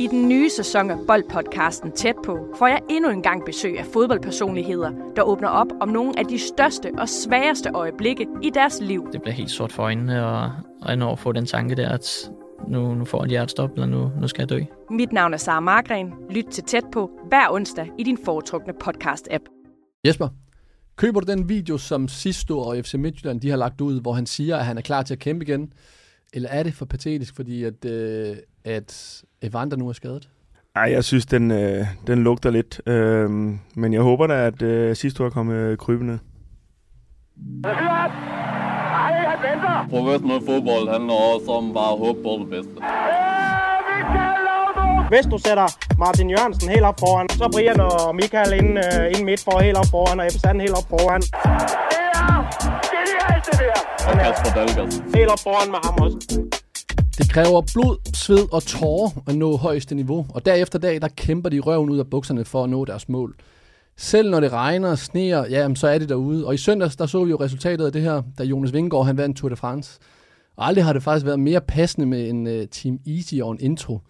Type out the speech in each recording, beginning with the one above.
I den nye sæson af Boldpodcasten Tæt på får jeg endnu en gang besøg af fodboldpersonligheder, der åbner op om nogle af de største og sværeste øjeblikke i deres liv. Det bliver helt sort for øjnene, og, og når få den tanke der, at nu, nu får jeg et hjertestop, eller nu, nu skal jeg dø. Mit navn er Sara Margren. Lyt til Tæt på hver onsdag i din foretrukne podcast-app. Jesper, køber du den video, som Sisto og FC Midtjylland de har lagt ud, hvor han siger, at han er klar til at kæmpe igen? Eller er det for patetisk, fordi at, øh, at Evander nu er skadet? Ej, jeg synes, den, øh, den lugter lidt. Øh, men jeg håber da, at øh, Sisto er kommet krybende. Professionel fodbold handler også om bare at håbe på det bedste. Hvis du sætter Martin Jørgensen helt op foran, så Brian og Michael ind, uh, ind midt for helt op foran, og Ebbe Sand helt op foran. Det er der! Og Kasper Dahlgaard. Helt op foran med ham også. Det kræver blod, sved og tårer at nå højeste niveau, og derefter dag, der kæmper de røven ud af bukserne for at nå deres mål. Selv når det regner og sneer, ja, så er det derude. Og i søndags, der så vi jo resultatet af det her, da Jonas Vingegaard han vandt Tour de France. Og aldrig har det faktisk været mere passende med en uh, Team Easy og en intro,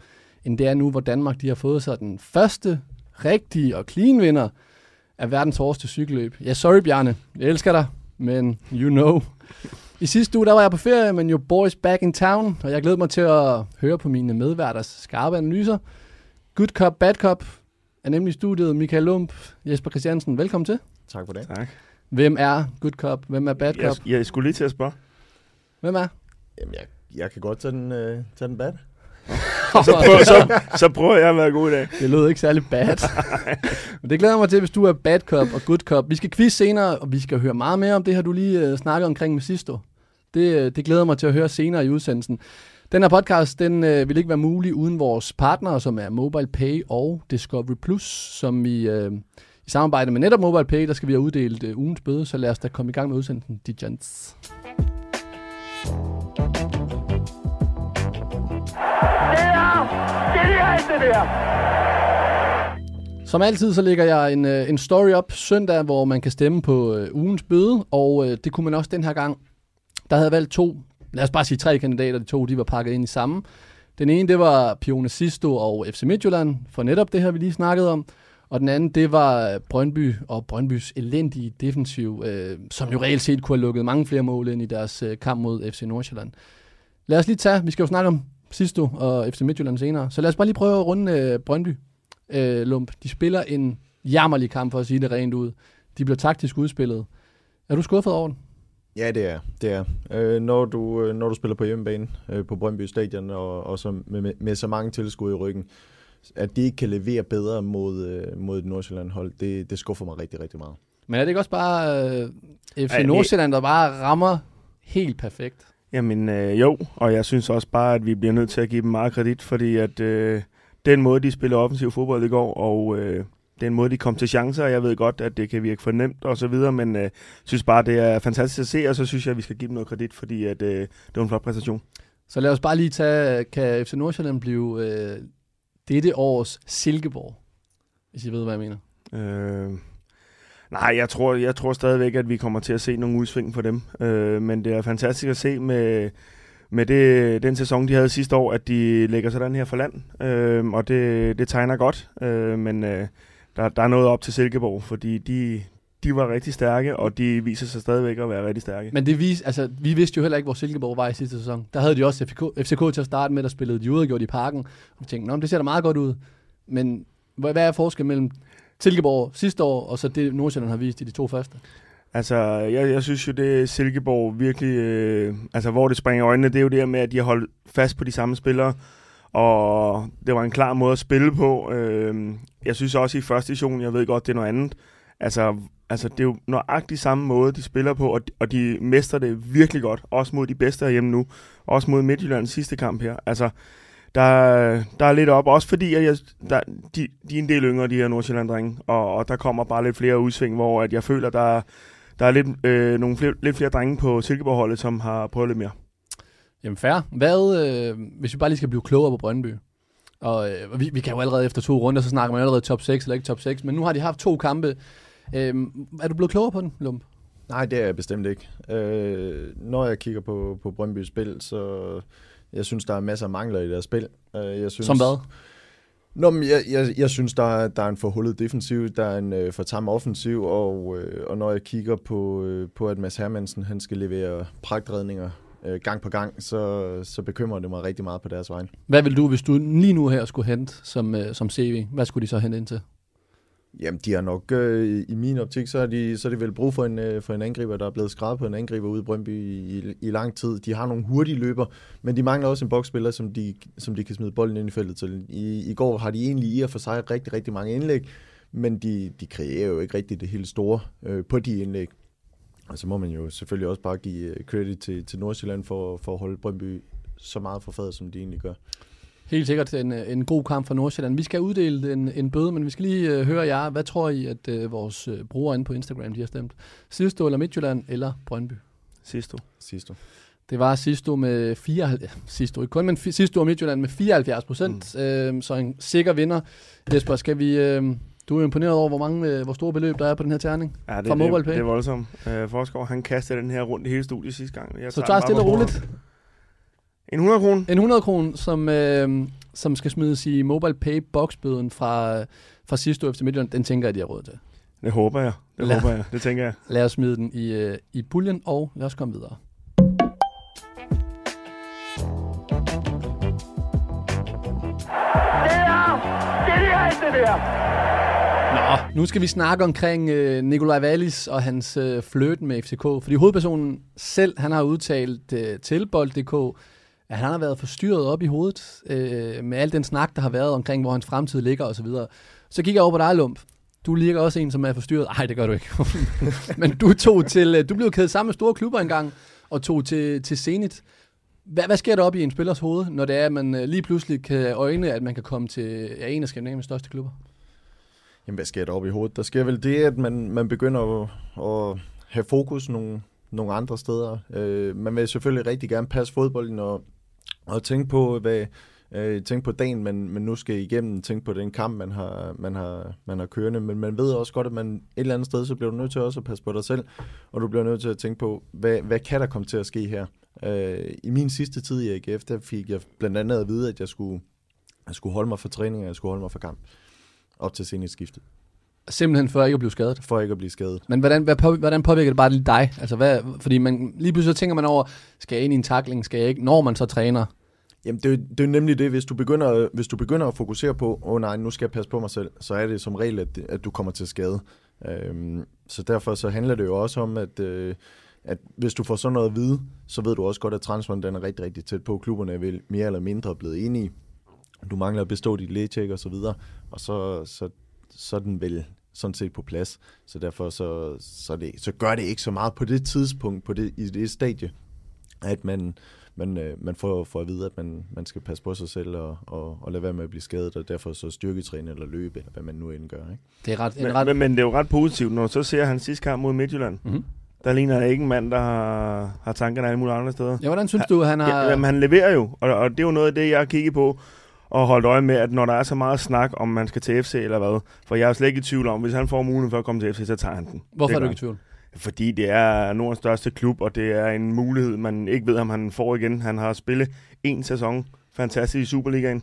end det er nu, hvor Danmark de har fået sig den første rigtige og clean vinder af verdens hårdeste cykelløb. Ja, sorry Bjarne, jeg elsker dig, men you know. I sidste uge, der var jeg på ferie, men jo boys back in town, og jeg glæder mig til at høre på mine medværters skarpe analyser. Good cop, bad cop, er nemlig studiet Michael Lump, Jesper Christiansen. Velkommen til. Tak for det. Tak. Hvem er good cop? Hvem er bad Jeg, cop? jeg skulle lige til at spørge. Hvem er? Jamen, jeg, jeg kan godt tage den, øh, tage den bad. Så, prøv, så, så prøver jeg at være god i dag. Det lød ikke særlig bad. Men det glæder mig til, hvis du er bad cop og good cop. Vi skal quiz senere, og vi skal høre meget mere om det her, du lige uh, snakkede omkring med sidste år. Det, uh, det glæder mig til at høre senere i udsendelsen. Den her podcast, den uh, vil ikke være mulig uden vores partnere, som er Mobile Pay og Discovery Plus, som vi uh, i samarbejde med netop Mobile Pay, der skal vi have uddelt uh, ugens bøde, så lad os da komme i gang med udsendelsen, de gents. Genialt, det der! Som altid, så lægger jeg en, øh, en story op søndag, hvor man kan stemme på øh, ugens bøde, og øh, det kunne man også den her gang. Der havde jeg valgt to, lad os bare sige tre kandidater, de to de var pakket ind i samme. Den ene, det var Pione Sisto og FC Midtjylland, for netop det her, vi lige snakkede om. Og den anden, det var Brøndby og Brøndbys elendige defensiv, øh, som jo reelt set kunne have lukket mange flere mål ind i deres øh, kamp mod FC Nordsjælland. Lad os lige tage, vi skal jo snakke om Sisto og FC Midtjylland senere, så lad os bare lige prøve at runde øh, Brøndby øh, Lump. De spiller en jammerlig kamp, for at sige det rent ud. De bliver taktisk udspillet. Er du skuffet over den? Ja, det er. Det er. Øh, når, du, øh, når du spiller på hjemmebane øh, på Brøndby Stadion, og, og så med, med, så mange tilskuere i ryggen, at de ikke kan levere bedre mod, øh, mod et Nordsjælland-hold, det, det skuffer mig rigtig, rigtig meget. Men er det ikke også bare øh, FC Nordsjælland, der bare rammer helt perfekt? Jamen øh, jo, og jeg synes også bare, at vi bliver nødt til at give dem meget kredit, fordi at øh, den måde, de spiller offensiv fodbold i går, og øh, den måde, de kom til chancer, jeg ved godt, at det kan virke for nemt og så videre, men jeg øh, synes bare, det er fantastisk at se, og så synes jeg, at vi skal give dem noget kredit, fordi at, øh, det var en flot præstation. Så lad os bare lige tage, kan FC Nordsjælland blive øh, dette års Silkeborg? Hvis I ved, hvad jeg mener. Øh, nej, jeg tror, jeg tror stadigvæk, at vi kommer til at se nogle udsving for dem. Øh, men det er fantastisk at se med, med det, den sæson, de havde sidste år, at de lægger sådan her for land. Øh, og det, det tegner godt. Øh, men øh, der, der er noget op til Silkeborg, fordi de, de var rigtig stærke, og de viser sig stadigvæk at være rigtig stærke. Men det vis, altså, vi vidste jo heller ikke, hvor Silkeborg var i sidste sæson. Der havde de også FCK, FCK til at starte med, der spillede de uafgjort i parken. Og vi tænkte, Nå, men det ser da meget godt ud. Men hvad hvad er forskellen mellem Silkeborg sidste år, og så det Nordsjælland har vist i de to første? Altså, jeg, jeg synes jo, det Silkeborg virkelig... Øh, altså, hvor det springer øjnene, det er jo det her med, at de har holdt fast på de samme spillere. Og det var en klar måde at spille på. Øh, jeg synes også i første division, jeg ved godt, det er noget andet. Altså, altså det er jo nøjagtigt samme måde, de spiller på, og de, og de mestrer det virkelig godt. Også mod de bedste herhjemme nu. Også mod Midtjyllands sidste kamp her. Altså, der, der er lidt op, også fordi at jeg, der, de, de er en del yngre, de her Nordsjælland-drenge, og, og der kommer bare lidt flere udsving, hvor at jeg føler, der, der er lidt, øh, nogle flere, lidt flere drenge på Silkeborg-holdet, som har prøvet lidt mere. Jamen fair. Hvad, øh, hvis vi bare lige skal blive klogere på Brøndby, og øh, vi, vi kan jo allerede efter to runder, så snakker man allerede top 6 eller ikke top 6, men nu har de haft to kampe. Øh, er du blevet klogere på den, Lump? Nej, det er jeg bestemt ikke. Øh, når jeg kigger på, på Brøndby spil, så jeg synes, der er masser af mangler i deres spil. Øh, jeg synes, Som hvad? Nå, men jeg, jeg, jeg synes, der er, der er en forhullet defensiv, der er en øh, for tam offensiv, og, øh, og når jeg kigger på, øh, på at Mads Hermansen han skal levere pragtredninger øh, gang på gang, så, så bekymrer det mig rigtig meget på deres vej. Hvad vil du, hvis du lige nu her skulle hente som, øh, som CV? Hvad skulle de så hente ind til? Jamen, de har nok, øh, i min optik, så er, de, så er de vel brug for en, øh, for en angriber, der er blevet skrevet på en angriber ude i Brøndby i, i, i lang tid. De har nogle hurtige løber, men de mangler også en boksspiller, som de, som de kan smide bolden ind i feltet til. I, I går har de egentlig i og for sig rigtig, rigtig mange indlæg, men de, de kreerer jo ikke rigtig det helt store øh, på de indlæg. Og så må man jo selvfølgelig også bare give øh, credit til, til Nordsjælland for, for at holde Brøndby så meget for fadet, som de egentlig gør. Helt sikkert en, en god kamp for Nordsjælland. Vi skal uddele en, en bøde, men vi skal lige uh, høre jer. Hvad tror I, at uh, vores uh, brugere inde på Instagram de har stemt? Sidste eller Midtjylland eller Brøndby? Sidste Sidste. Det var sidste med 74, sidste ikke kun, men sidste år Midtjylland med 74 procent, mm. øh, så en sikker vinder. Jesper, skal vi, øh, du er imponeret over, hvor, mange, øh, hvor store beløb der er på den her terning Ja, det, fra det, MobilePay. det er voldsomt. Uh, Forskov, han kastede den her rundt i hele studiet sidste gang. Jeg så tager stille og roligt. En 100 kroner? En 100 kroner, som, øh, som skal smides i MobilePay boksbøden fra, fra sidste år efter Midtjylland, den tænker jeg, de har råd til. Det håber jeg. Det Lad- håber jeg. Det tænker jeg. Lad os smide den i, øh, i puljen, og lad os komme videre. Er det der. Nå, nu skal vi snakke omkring øh, Nikolaj Wallis og hans øh, fløten med FCK. Fordi hovedpersonen selv, han har udtalt øh, til Bold.dk, at han har været forstyrret op i hovedet øh, med al den snak, der har været omkring, hvor hans fremtid ligger osv. Så, så gik jeg over på dig, Lump. Du ligger også en, som er forstyrret. Nej, det gør du ikke. Men du tog til, øh, du blev kædet sammen med store klubber engang, og tog til, til Zenit. Hvad, hvad sker der op i en spillers hoved, når det er, at man øh, lige pludselig kan øjne, at man kan komme til ja, en af Skandinaviens største klubber? Jamen, hvad sker der op i hovedet? Der sker vel det, at man, man begynder at, at have fokus nogle, nogle andre steder. Øh, man vil selvfølgelig rigtig gerne passe fodbolden og, og tænk på, hvad, øh, tænk på dagen, man, man nu skal igennem, tænke på den kamp, man har, man, har, man har kørende. Men man ved også godt, at man et eller andet sted, så bliver du nødt til også at passe på dig selv, og du bliver nødt til at tænke på, hvad, hvad kan der komme til at ske her? Øh, I min sidste tid i AGF, der fik jeg blandt andet at vide, at jeg skulle, jeg skulle holde mig for træning, og jeg skulle holde mig for kamp op til senest skiftet, Simpelthen for ikke at blive skadet. for ikke at blive skadet. Men hvordan, hvad, hvordan påvirker det bare lige dig? Altså, hvad, fordi man, lige pludselig tænker man over, skal jeg ind i en takling, skal jeg ikke, når man så træner? Jamen, det, er det er nemlig det, hvis du begynder, hvis du begynder at fokusere på, åh oh, nej, nu skal jeg passe på mig selv, så er det som regel, at, at du kommer til skade. Øhm, så derfor så handler det jo også om, at, øh, at hvis du får sådan noget at vide, så ved du også godt, at transferen den er rigtig, rigtig tæt på. Klubberne er vel mere eller mindre blevet enige. Du mangler at bestå dit lægetjek og så videre, og så, så, så er den vel sådan set på plads. Så derfor så, så, det, så gør det ikke så meget på det tidspunkt, på det, i det stadie, at man, man, øh, man får, får at vide, at man, man skal passe på sig selv og, og, og lade være med at blive skadet, og derfor så styrketræne eller løbe, eller hvad man nu end gør. Ikke? Det er ret, en Men, ret men, men det er jo ret positivt, når så ser hans sidste kamp mod Midtjylland. Mhm. Der ligner ikke en mand, der har, har tankerne alle mulige andre steder. Ja, hvordan synes du, han har... Ja, jamen, han leverer jo, og, og det er jo noget af det, jeg har kigget på og holdt øje med, at når der er så meget snak om, man skal til FC eller hvad, for jeg er slet ikke i tvivl om, hvis han får muligheden for at komme til FC, så tager han den. Hvorfor Det er du ikke i tvivl? Fordi det er Nordens største klub, og det er en mulighed, man ikke ved, om han får igen. Han har spillet en sæson fantastisk i Superligaen.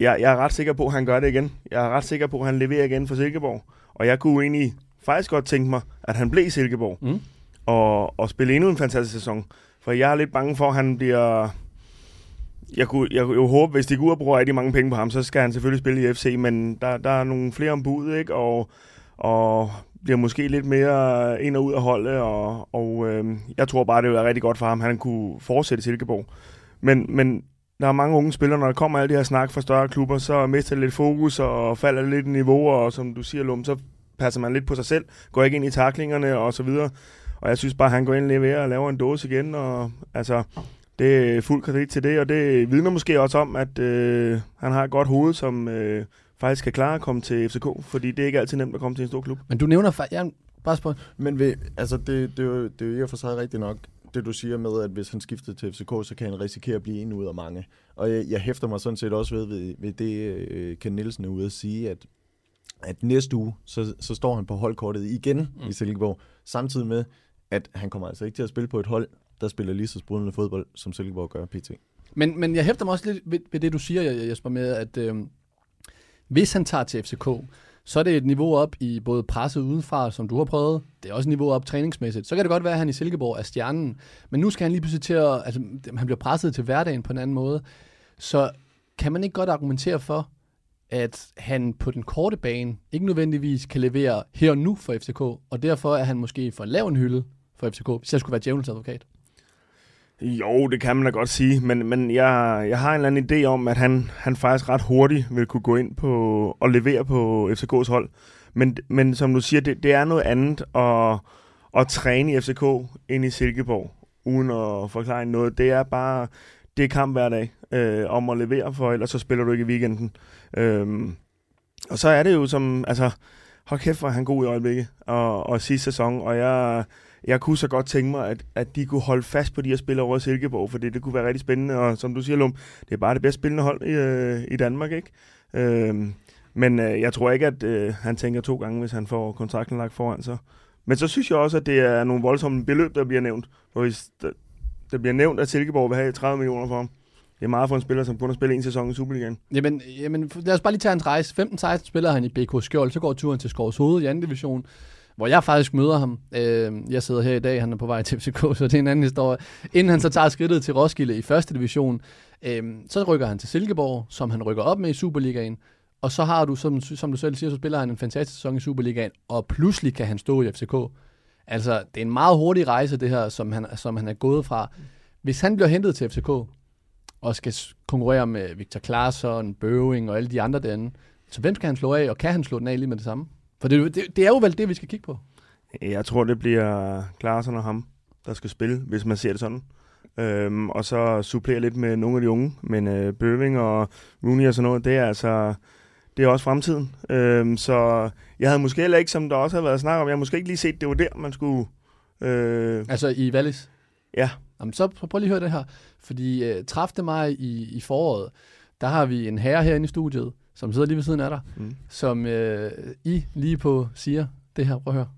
Jeg, jeg er ret sikker på, at han gør det igen. Jeg er ret sikker på, at han leverer igen for Silkeborg. Og jeg kunne egentlig faktisk godt tænke mig, at han blev i Silkeborg Mm. og, og spille endnu en fantastisk sæson. For jeg er lidt bange for, at han bliver... Jeg kunne, jeg kunne jo håbe, hvis de går ud og bruger rigtig mange penge på ham, så skal han selvfølgelig spille i FC, men der, der er nogle flere ombud, ikke? Og, og bliver måske lidt mere ind og ud af holdet, og, og øh, jeg tror bare, det vil være rigtig godt for ham, han kunne fortsætte i Silkeborg. Men, men der er mange unge spillere, når der kommer alle de her snak fra større klubber, så mister det lidt fokus og falder lidt i niveau, og som du siger, Lum, så passer man lidt på sig selv, går ikke ind i taklingerne og så videre. Og jeg synes bare, at han går ind og leverer og laver en dåse igen, og altså, det er fuld kredit til det, og det vidner måske også om, at øh, han har et godt hoved, som øh, faktisk kan klare at komme til FCK, fordi det er ikke altid nemt at komme til en stor klub. Men du nævner... fa- Ja, bare spørg. Men ved, altså det, det, er jo, det er jo i og for sig rigtigt nok, det du siger med, at hvis han skifter til FCK, så kan han risikere at blive en ud af mange. Og jeg, jeg hæfter mig sådan set også ved, ved, ved det, øh, Ken Nielsen er ude at sige, at, at næste uge, så, så står han på holdkortet igen mm. i Silkeborg, samtidig med, at han kommer altså ikke til at spille på et hold, der spiller lige så sprudlende fodbold, som Silkeborg gør pt. Men, men jeg hæfter mig også lidt ved, ved det, du siger, Jesper, med, at, øh, Hvis han tager til FCK, så er det et niveau op i både presset udenfra, som du har prøvet. Det er også et niveau op træningsmæssigt. Så kan det godt være, at han i Silkeborg er stjernen. Men nu skal han lige pludselig til at... Altså, han bliver presset til hverdagen på en anden måde. Så kan man ikke godt argumentere for, at han på den korte bane ikke nødvendigvis kan levere her og nu for FCK, og derfor er han måske for lav en hylde for FCK, hvis jeg skulle være djævelens advokat. Jo, det kan man da godt sige, men, men jeg, jeg har en eller anden idé om, at han, han faktisk ret hurtigt vil kunne gå ind på og levere på FCK's hold. Men, men som du siger, det, det er noget andet at, at træne i FCK ind i Silkeborg, uden at forklare noget. Det er bare, det er kamp hver dag øh, om at levere, for ellers så spiller du ikke i weekenden. Øhm, og så er det jo som, altså, hold kæft, hvor er han god i øjeblikket, og, og sidste sæson, og jeg, jeg kunne så godt tænke mig, at, at de kunne holde fast på de her spillere over i Silkeborg, for det, det kunne være rigtig spændende, og som du siger, Lum, det er bare det bedste spillende hold i, øh, i Danmark, ikke? Øh, men øh, jeg tror ikke, at øh, han tænker to gange, hvis han får kontrakten lagt foran sig. Men så synes jeg også, at det er nogle voldsomme beløb, der bliver nævnt. For hvis der, der bliver nævnt, at Silkeborg vil have 30 millioner for ham. Det er meget for en spiller, som kun har spillet en sæson i Superligaen. Jamen, jamen, lad os bare lige tage hans rejse. 15-16 spiller han i BK Skjold, så går turen til Skovs Hoved i anden division, hvor jeg faktisk møder ham. Øh, jeg sidder her i dag, han er på vej til FCK, så det er en anden historie. Inden han så tager skridtet til Roskilde i første division, øh, så rykker han til Silkeborg, som han rykker op med i Superligaen. Og så har du, som, som du selv siger, så spiller han en fantastisk sæson i Superligaen, og pludselig kan han stå i FCK. Altså, det er en meget hurtig rejse, det her, som han, som han er gået fra. Hvis han bliver hentet til FCK, og skal konkurrere med Victor Claesson, Bøving og alle de andre derinde, så hvem skal han slå af, og kan han slå den af lige med det samme? For det, er jo- det, det er jo vel det, vi skal kigge på. Jeg tror, det bliver Klaarsson og ham, der skal spille, hvis man ser det sådan. Øhm, og så supplere lidt med nogle af de unge. Men øh, Bøving og Rooney og sådan noget, det er altså det er også fremtiden. Øhm, så jeg havde måske heller ikke, som der også har været snak om, jeg havde måske ikke lige set, det var der, man skulle... Øh, Altså i Wallis. ja, Jamen, så prøv lige at høre det her. Fordi øh, 30. maj i, i foråret, der har vi en herre herinde i studiet, som sidder lige ved siden af dig, Mm. som øh, I lige på siger det her. Prøv at høre.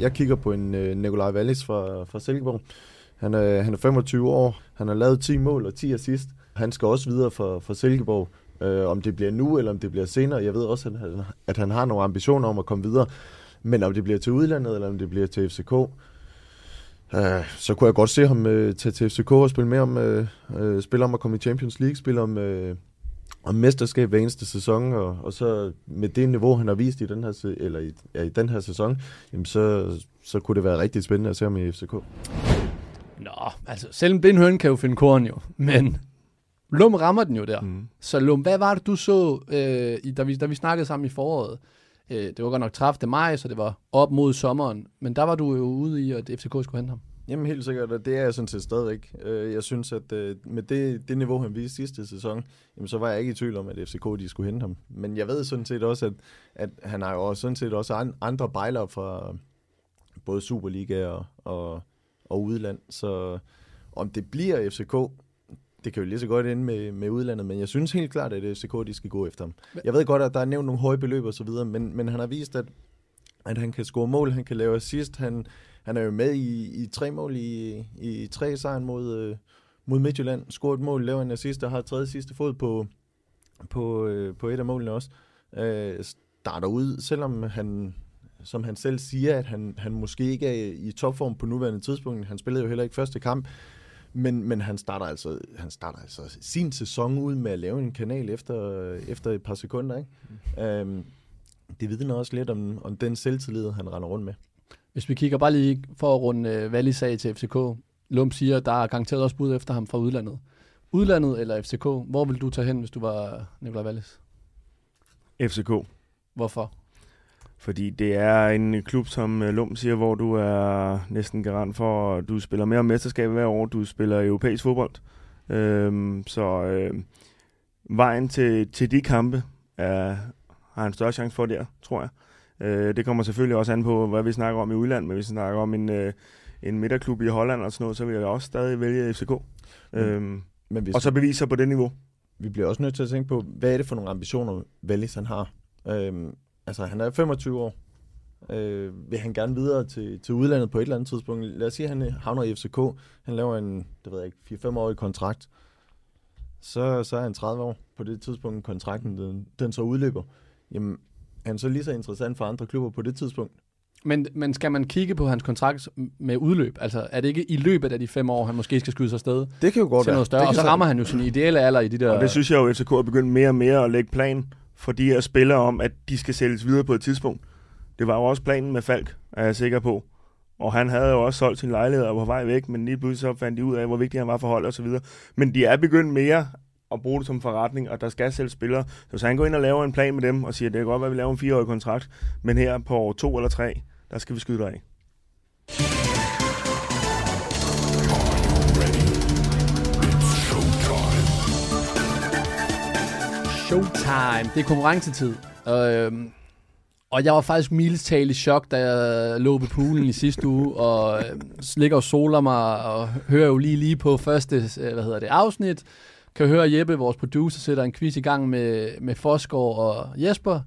Jeg kigger på en øh, Nikolaj Wallis fra, fra Silkeborg. Han er, han er 25 år. Han har lavet 10 mål og 10 assist. Han skal også videre for, for Silkeborg. Øh, om det bliver nu, eller om det bliver senere. Jeg ved også, at han, at han har nogle ambitioner om at komme videre. Men om det bliver til udlandet, eller om det bliver til FCK, øh, så kunne jeg godt se ham øh, tage til FCK og spille mere om, øh, øh, spille om at komme i Champions League, spille om, øh, om mesterskab hver eneste sæson, og, og så med det niveau, han har vist i den her, se- eller i, ja, i den her sæson, jamen så, så kunne det være rigtig spændende at se ham i FCK. Nå, altså selv en blind kan jo finde korn jo, men Lum rammer den jo der. mm. Så Lum, hvad var det, du så, øh, i, da, vi, da vi snakkede sammen i foråret? Øh, det var godt nok 30. maj, så det var op mod sommeren, men der var du jo ude i, at FCK skulle hente ham. Jamen helt sikkert, og det er jeg sådan set stadigvæk. Øh, Jeg synes, at øh, med det, det niveau, han viste sidste sæson, jamen, så var jeg ikke i tvivl om, at FCK de skulle hente ham. Men jeg ved sådan set også, at, at han har jo også sådan set også an- andre bejler fra både Superliga og, og, og udland. Så om det bliver FCK, det kan jo lige så godt ende med, med udlandet, men jeg synes helt klart, at FCK de skal gå efter ham. Jeg ved godt, at der er nævnt nogle høje beløb og så videre, men, men han har vist, at, at han kan score mål, han kan lave assist, han, han er jo med i, i tre mål i, i tre sejren mod, øh, mod Midtjylland. Scorer et mål, laver en assist og har tredje sidste fod på, på, øh, på et af målene også. Øh, starter ud, selvom han, som han selv siger, at han, han måske ikke er i topform på nuværende tidspunkt. Han spillede jo heller ikke første kamp. Men, men han, starter altså, han starter altså sin sæson ud med at lave en kanal efter, efter et par sekunder. Ikke? Mm. Øhm, det vidner også lidt om, om den selvtillid, han render rundt med. Hvis vi kigger bare lige for at runde øh, Wallis til FCK. Lum siger, at der er garanteret også bud efter ham fra udlandet. Udlandet eller FCK, hvor vil du tage hen, hvis du var Nikolaj Wallis? FCK. Hvorfor? Fordi det er en klub, som øh, Lum siger, hvor du er næsten garant for, at du spiller mere mesterskab hver år. Du spiller europæisk fodbold. Øhm, så øh, vejen til, til de kampe er, har en større chance for der, tror jeg. Øh, det kommer selvfølgelig også an på, hvad vi snakker om i udlandet, men hvis vi snakker om en, øh, en midterklub i Holland og sådan noget, så vil jeg også stadig vælge FCK. Mm. Øhm, Men hvis, og så bevise sig på det niveau. vi bliver også nødt til at tænke på, hvad er det for nogle ambitioner, Wallis han har? Øhm, altså, han er 25 år. Øh, vil han gerne videre til, til udlandet på et eller andet tidspunkt? Lad os sige, at han havner i FCK. Han laver en, det ved jeg ikke, 4-5-årig kontrakt. så, så er han 30 år på det tidspunkt, kontrakten den, den så udløber. Jamen, han så lige så interessant for andre klubber på det tidspunkt? Men, men skal man kigge på hans kontrakt med udløb? Altså, er det ikke i løbet af de fem år, han måske skal skyde sig afsted Det kan jo godt til noget større? Det Og så rammer han jo sin ideelle alder i de der... Og det synes jeg jo, at FCK er begyndt mere og mere at lægge plan for de her spillere om, at de skal sælges videre på et tidspunkt. Det var jo også planen med Falk, er jeg sikker på. Og han havde jo også solgt sin lejlighed og var på vej væk, men lige pludselig så fandt de ud af, hvor vigtig han var for holdet og så videre. Men de er begyndt mere at bruge det som forretning, og der skal sælge spillere. Så hvis han går ind og laver en plan med dem og siger, at det kan godt være, at vi laver en fireårig kontrakt, men her på år to eller tre, der skal vi skyde dig af. Showtime. Det er konkurrencetid. Og, øhm, og jeg var faktisk mildestale i chok, da jeg lå på poolen i sidste uge, og øhm, ligger og soler mig, og hører jo lige lige på første øh, hvad hedder det, afsnit. Kan høre Jeppe, vores producer, sætter en quiz i gang med, med Forsgaard og Jesper.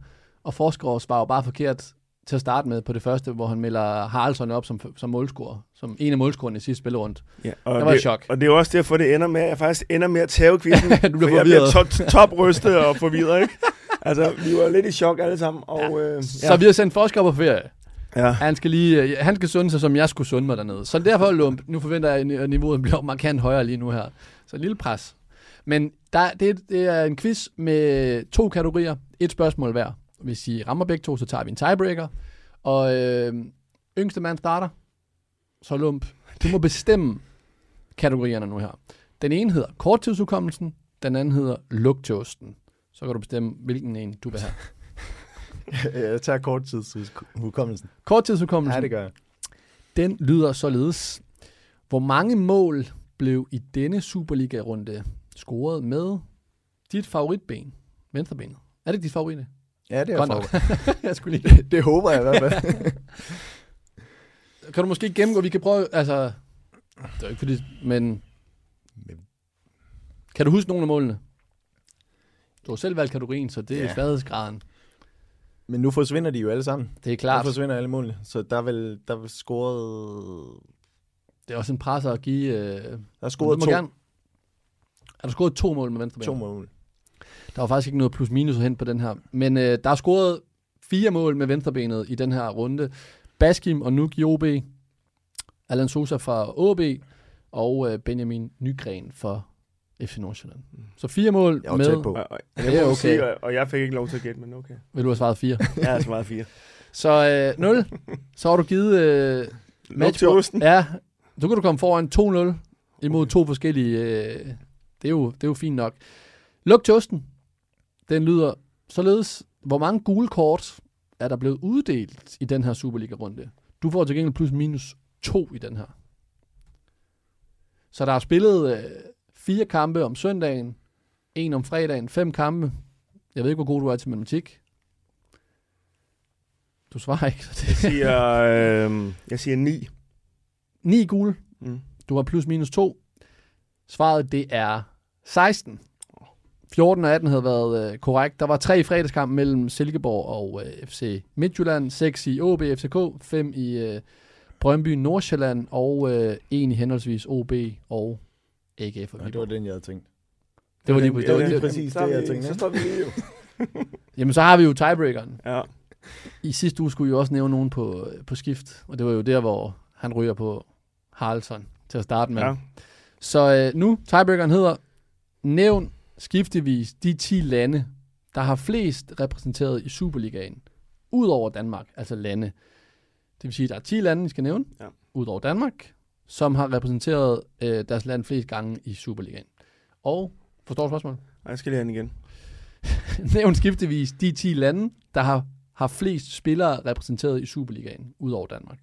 Og Forsgaard svarer bare forkert til at starte med på det første, hvor han melder Haraldsson op som, som målscorer. Som en af målscorerne i sidste spillerunde. Ja, og Jeg var det, chok. Og det er også derfor, det ender med, at jeg faktisk ender med at tage quizzen. Du bliver for jeg bliver top, toprystet og forvirret, ikke? Altså, vi var lidt i chok alle sammen. Og, ja. Øh, Så vi har sendt Forsgaard på ferie. ja. Han skal lige, øh, han skal sunde sig, som jeg skulle sunde mig dernede. Så derfor, Lump, nu forventer jeg, at niveauet bliver markant højere lige nu her. Så et lille pres. Men der, det, det er en quiz med to kategorier. Et spørgsmål hver. Hvis I rammer begge to, så tager vi en tiebreaker. Og øh, yngste mand starter. Så Lump, du må bestemme kategorierne nu her. Den ene hedder korttidsudkommelsen, den anden hedder lugtjosten. Så kan du bestemme, hvilken en du vil have. Jeg tager korttidshukommelsen. Korttidsudkommelsen. Ja, det gør jeg. Den lyder således. Hvor mange mål blev i denne Superliga-runde scoret med dit favoritben, venstrebenet? Er det dit favorit? Ja, det er nok. jeg skulle lige... Det håber jeg i hvert fald. Kan du måske gennemgå, vi kan prøve, altså... Det er ikke fordi, men... Kan du huske nogle af målene? Du har selv valgt kategorien, så det er Ja. ja. sværhedsgraden. Men nu forsvinder de jo alle sammen. Det er Klart. Nu forsvinder alle målene. Så der er vel, der er vel scoret... Det er også en presser at give... Øh... Der er scoret to, gerne... Er der scoret to mål med venstrebenet? to mål. Der var faktisk ikke noget plus minus hen på den her. Men øh, der er scoret fire mål med venstrebenet i den her runde. Baskim og Nuk i OB. Alan Sosa fra OB. Og øh, Benjamin Nygren for FC Nordsjælland. Så fire mål Jeg var med... tæt på. Og, og, Det jeg er må okay. sige, og- og jeg fik ikke lov til at gætte, men okay. Vil du have svaret fire? Jeg har svaret fire. Så øh, 0. Så har du givet... Øh, osten. Ja, så kan du komme foran 2-0 imod to forskellige... Øh, det, er jo, det er jo fint nok. Luk til osten. Den lyder således, hvor mange gule kort er der blevet uddelt i den her Superliga-runde? Du får til gengæld plus minus to i den her. Så der er spillet øh, fire kampe om søndagen, en om fredagen, fem kampe. Jeg ved ikke, hvor god du er til matematik. Du svarer ikke. det- Jeg siger, øh, jeg siger ni. 9 gule. Mm. Du har plus minus 2. Svaret, det er 16. 14 og 18 havde været øh, korrekt. Der var tre i fredagskamp mellem Silkeborg og øh, FC Midtjylland, 6 i OB FCK, 5 i øh, Brøndby Nordsjælland og øh, en i henholdsvis OB og AGF og Ja, det var den, jeg havde tænkt. Det var lige det det var præcis det, er jeg vi- tænkte. Så står vi lige jo. Jamen, så har vi jo tiebreakeren. Ja. I sidste uge skulle vi jo også nævne nogen på, på skift, og det var jo der, hvor han ryger på Haraldsson til at starte med. ja. Så øh, nu, tiebreakeren hedder, nævn skiftevis de 10 lande, der har flest repræsenteret i Superligaen, ud over Danmark, altså lande. Det vil sige, at der er 10 lande, I skal nævne, Ja. ud over Danmark, som har repræsenteret øh, deres land flest gange i Superligaen. Og, forstår du spørgsmålet? Jeg skal lige have den igen. nævn skiftevis de 10 lande, der har, har flest spillere repræsenteret i Superligaen, ud over Danmark.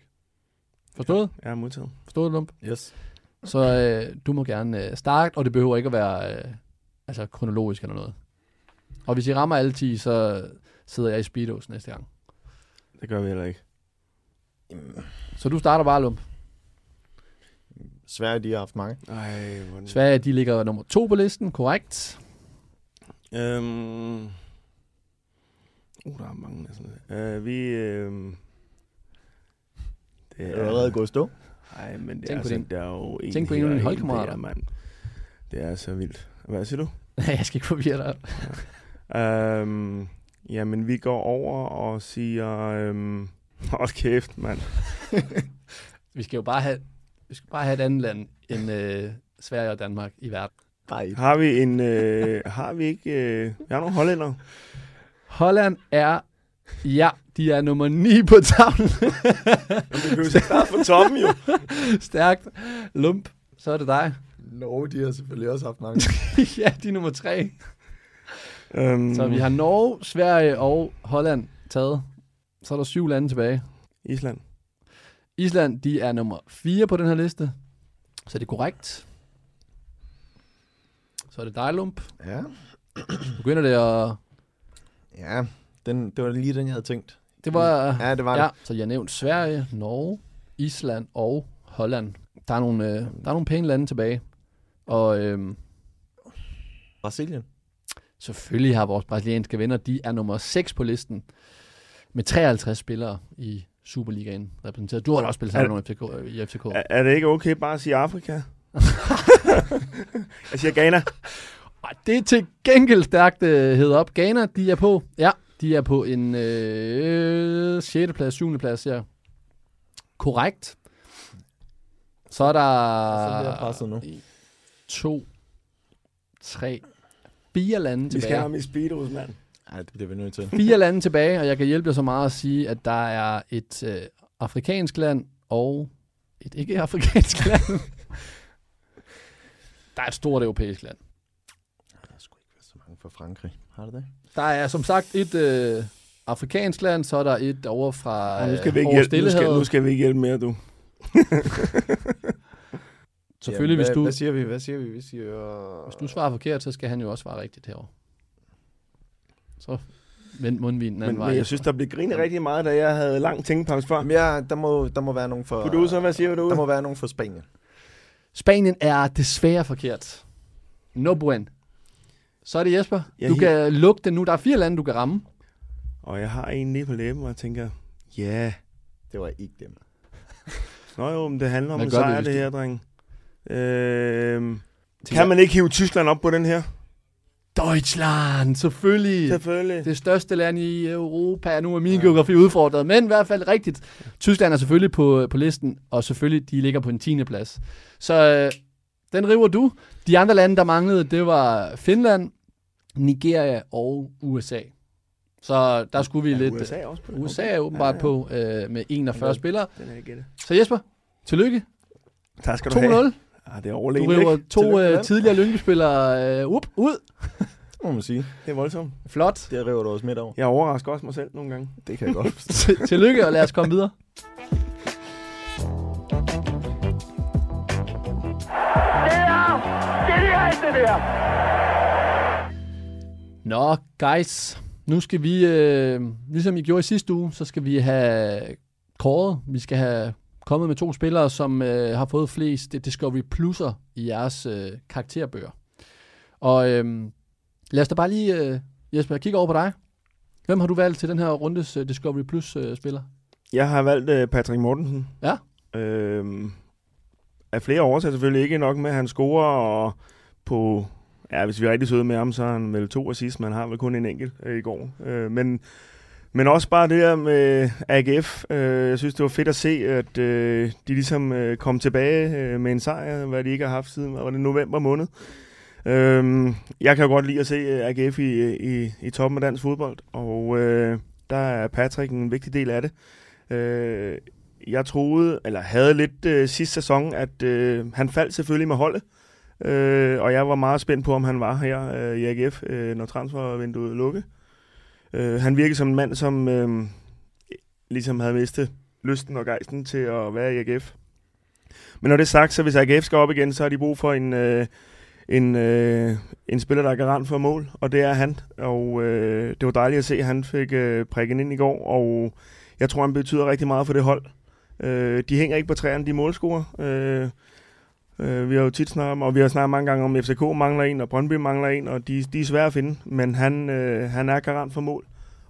Forstået? Jeg er modtaget. Forstået, Lump? Yes. Så øh, du må gerne øh, starte, og det behøver ikke at være øh, altså kronologisk eller noget. Og hvis I rammer alle 10, så sidder jeg i Speedos næste gang. Det gør vi heller ikke. Så du starter bare, Lump. Sverige, de har haft mange. Ej, hvor... Sverige, de ligger nummer to på listen, korrekt. Øhm... Uh, der er mange sådan noget. Uh, vi... øhm, Det Er allerede gået stå? Nej, men det Tænk er, på altså, din- det er jo en tænk på en af dine holdkammerater. der, mand. Det er så vildt. Hvad siger du? Nej, jeg skal ikke forvirre dig. Øhm, jamen, vi går over og siger... Øhm, hold kæft, mand. Vi skal jo bare have, vi skal bare have et andet land end øh, Sverige og Danmark i verden. Bare et. Har vi en... Øh, har vi ikke... Øh, vi har nogle hollænder. Holland er, ja, de er nummer 9 på tavlen. Vi kan jo fra toppen, jo. Stærkt. Lump, så er det dig. Norge, de har selvfølgelig også haft mange. ja, de er nummer 3. Øhm, Så vi har Norge, Sverige og Holland taget. Så er der syv lande tilbage. Island. Island, de er nummer 4 på den her liste. Så det er korrekt. Så er det dig, Lump. ja. Begynder det at... Ja, den, det var lige den, jeg havde tænkt. Det var... Ja, det var Ja, det. så jeg nævnte Sverige, Norge, Island og Holland. Der er nogle, øh, der er nogle pæne lande tilbage. Og øhm, Brasilien. selvfølgelig har vores brasilianske venner, de er nummer 6 på listen. Med 53 spillere i Superligaen repræsenteret. Du har da også spillet sammen med FCK, øh, i FCK. Er, er det ikke okay bare at sige Afrika? jeg siger Ghana. Det er til gengæld stærkt øh, hed op. Ghana, de er på. Ja, de er på en øh, 6. plads, 7. plads, ja. Korrekt. Så er der... Så nu. To, tre, fire lande Vi skal tilbage. have ham i speedos, mand. Nej, det bliver vi nødt til. Fire lande tilbage, og jeg kan hjælpe dig så meget at sige, at der er et øh, afrikansk land og et ikke-afrikansk land. der er et stort europæisk land. Der er sgu ikke været så mange fra Frankrig. Har det det? Der er som sagt et øh, afrikansk land, så er der et over fra Og nu skal vi øh, ikke hjælpe, nu skal, nu skal vi ikke hjælpe mere, du. Selvfølgelig, Jamen, hvis, du, Hvad siger vi? Hvad siger vi? Vi siger... hvis du svarer forkert, så skal han jo også svare rigtigt herovre. Så vend mundvinen den anden Men, vej. men jeg synes, der blev grinet rigtig meget, da jeg havde lang tænkepause før. Jamen, ja, der må, der må være nogen for... Producer, hvad siger du? Der må være nogen for Spanien. Spanien er desværre forkert. No buen. Så er det Jesper. Ja, du kan lukke den nu. Der er fire lande, du kan ramme. Og jeg har en lige på læben, og jeg tænker, ja. Yeah. Det var ikke dem. Nå jo, men det handler om en sejr, det du- her, dreng. Øh, kan man ikke hive Tyskland op på den her? Deutschland, selvfølgelig. Selvfølgelig. Det største land i Europa. Nu er min ja. geografi udfordret, men i hvert fald rigtigt. Tyskland er selvfølgelig på, på listen, og selvfølgelig, de ligger på en 10. plads. Så øh, den river du. De andre lande, der manglede, det var Finland, Nigeria og USA. Så der skulle vi Ja, lidt... USA er også på den. USA er åbenbart Ja, ja. på øh, med 41 Ja. spillere. Den er jeg gættet. Så Jesper, tillykke. Tak skal 2-0. du have. Ah, det er Du overlegent, river ikke? to Tillykke øh, tidligere Lyngby-spillere øh, up, ud. Det må man sige. Det er voldsomt. Flot. Det river du også midt over. Jeg overrasker også mig selv nogle gange. Det kan jeg godt forstå. Tillykke, og lad os komme videre. Det er genialt, det der. Nå, guys. Nu skal vi, øh, ligesom I gjorde i sidste uge, så skal vi have kåret. Vi skal have kommet med to spillere, som øh, har fået flest Discovery Plus'er i jeres øh, karakterbøger. Og øh, lad os da bare lige, øh, Jesper, kigge over på dig. Hvem har du valgt til den her rundes øh, Discovery Plus-spiller? Øh, spiller? Jeg har valgt øh, Patrick Mortensen. Ja. Øhm, af flere årsager selvfølgelig ikke nok med, at han scorer, og på, ja, hvis vi er rigtig søde med ham, så har han vel to assist, man har vel kun en enkelt øh, i går. Øh, men, men også bare det her med AGF. Øh, jeg synes, det var fedt at se, at øh, de ligesom øh, kom tilbage øh, med en sejr, hvad de ikke har haft siden, var det, november måned. Øh, jeg kan jo godt lide at se øh, AGF i, i, i toppen af dansk fodbold, og øh, der er Patrick en vigtig del af det. Øh, jeg troede, eller havde lidt øh, sidste sæson, at øh, han faldt selvfølgelig med holdet. Øh, Øh, og jeg var meget spændt på, om han var her øh, i AGF, øh, når transfervinduet lukkede. Øh, han virkede som en mand, som øh, ligesom havde mistet lysten og gejsten til at være i AGF. Men når det er sagt, så hvis AGF skal op igen, så har de brug for en, øh, en, øh, en spiller, der er garant for mål, og det er han. Og øh, det var dejligt at se, at han fik øh, prikken ind i går, og jeg tror, han betyder rigtig meget for det hold. Øh, de hænger ikke på træerne, de målscorer. Øh, øh, vi har jo tit snakket om, og vi har snakket mange gange om, at FCK mangler en, og Brøndby mangler en, og de, de er svære at finde, men han, øh, han er garant for mål.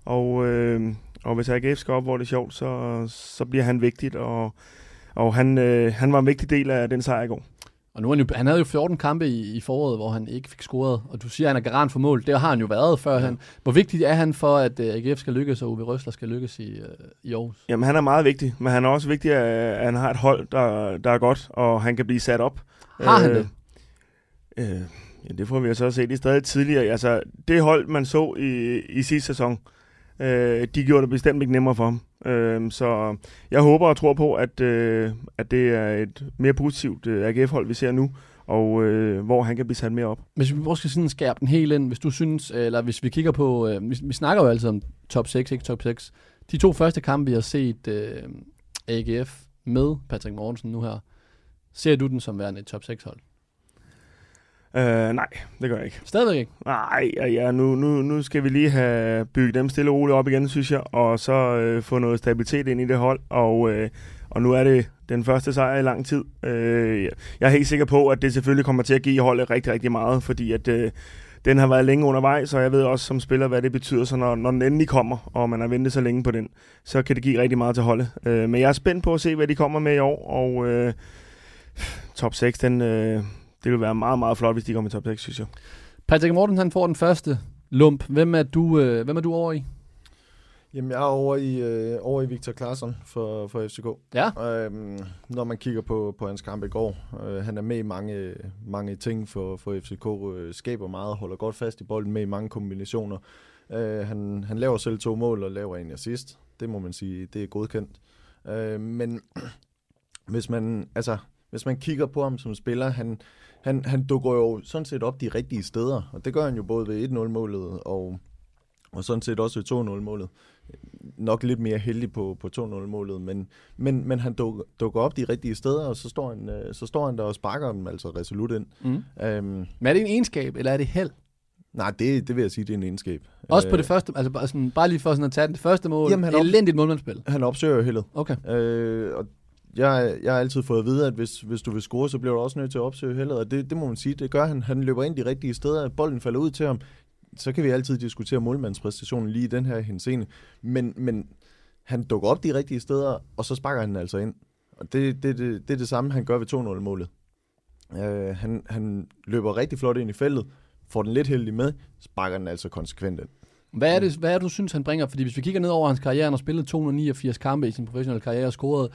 Og, øh, og hvis AGF skal op, hvor det er sjovt, så, så bliver han vigtigt, og, og han, øh, han var en vigtig del af den sejr i går. Og nu er han, jo, han havde jo 14 kampe i, i foråret, hvor han ikke fik scoret, og du siger, at han er garant for mål. Det har han jo været før. Han. Hvor vigtigt er han for, at uh, AGF skal lykkes, og Uwe Røsler skal lykkes i, uh, i Aarhus? Jamen, han er meget vigtig, men han er også vigtig, at han har et hold, der, der er godt, og han kan blive sat op. Har han det? Øh, ja, det får vi jo så se. Det er stadig tidligere. Altså, det hold, man så i, i sidste sæson, øh, Øh, de gjorde det bestemt ikke nemmere for ham. Øh, så jeg håber og tror på, at, øh, at det er et mere positivt øh, AGF-hold, vi ser nu, og øh, hvor han kan blive sat mere op. Hvis vi måske sådan skærpe den helt ind, hvis du synes, eller hvis vi kigger på, øh, vi, vi snakker jo altid om top 6, ikke top 6. De to første kampe, vi har set øh, AGF med Patrick Mortensen nu her, ser du den som værende et top 6 hold? Øh, nej, det gør jeg ikke. Stadigvæk ikke? Nej, ja, ja nu, nu, nu skal vi lige have bygget dem stille og roligt op igen, synes jeg, og så øh, få noget stabilitet ind i det hold, og, øh, og nu er det den første sejr i lang tid. Øh, jeg er helt sikker på, at det selvfølgelig kommer til at give holdet rigtig, rigtig meget, fordi at øh, den har været længe undervejs, og jeg ved også som spiller, hvad det betyder, så når, når den endelig kommer, og man har ventet så længe på den, så kan det give rigtig meget til holdet. Øh, men jeg er spændt på at se, hvad de kommer med i år, og øh, top 6, den, øh, det vil være meget, meget flot, hvis de kommer i top 6, synes jeg. Patrick Mortensen han får den første lump. Hvem er du, øh, hvem er du over i? Jamen, jeg er over i, øh, over i Victor Claesson for, for FCK. Ja. Øhm, når man kigger på, på hans kamp i går, øh, han er med i mange, mange ting for, for FCK, øh, skaber meget, holder godt fast i bolden med i mange kombinationer. Øh, han, han laver selv to mål og laver en assist. Det må man sige, det er godkendt. Øh, men hvis man, altså, hvis man kigger på ham som spiller, han, han, han dukker jo sådan set op de rigtige steder, og det gør han jo både ved 1-0-målet og, og sådan set også ved 2-0-målet. Nok lidt mere heldig på, på 2-0-målet, men, men, men han dukker, dukker op de rigtige steder, og så står han, øh, så står han der og sparker dem altså resolut ind. Mm. Øhm, Men er det en egenskab, eller er det held? nej, det, det vil jeg sige, det er en egenskab. Også på Øh, det første, altså bare, sådan, bare lige for sådan at tage det første mål. Jamen, han op- elendigt målmandsspil. Han opsøger jo heldet. Okay. Øh, og jeg, jeg har altid fået at vide, at hvis, hvis du vil score, så bliver du også nødt til at opsøge heldet, og det, det må man sige, det gør han. Han løber ind de rigtige steder, bolden falder ud til ham. Så kan vi altid diskutere målmandspræstationen lige i den her henseende. Men, men han dukker op de rigtige steder, og så sparker han den altså ind. Og det, det, det, det er det samme, han gør ved 2-0-målet. Øh, han, han løber rigtig flot ind i feltet, får den lidt heldig med, sparker den altså konsekvent ind. Hvad er, det, hvad er det, du synes, han bringer? Fordi hvis vi kigger ned over hans karriere, han har spillet 289 kampe i sin professionelle karriere og scoret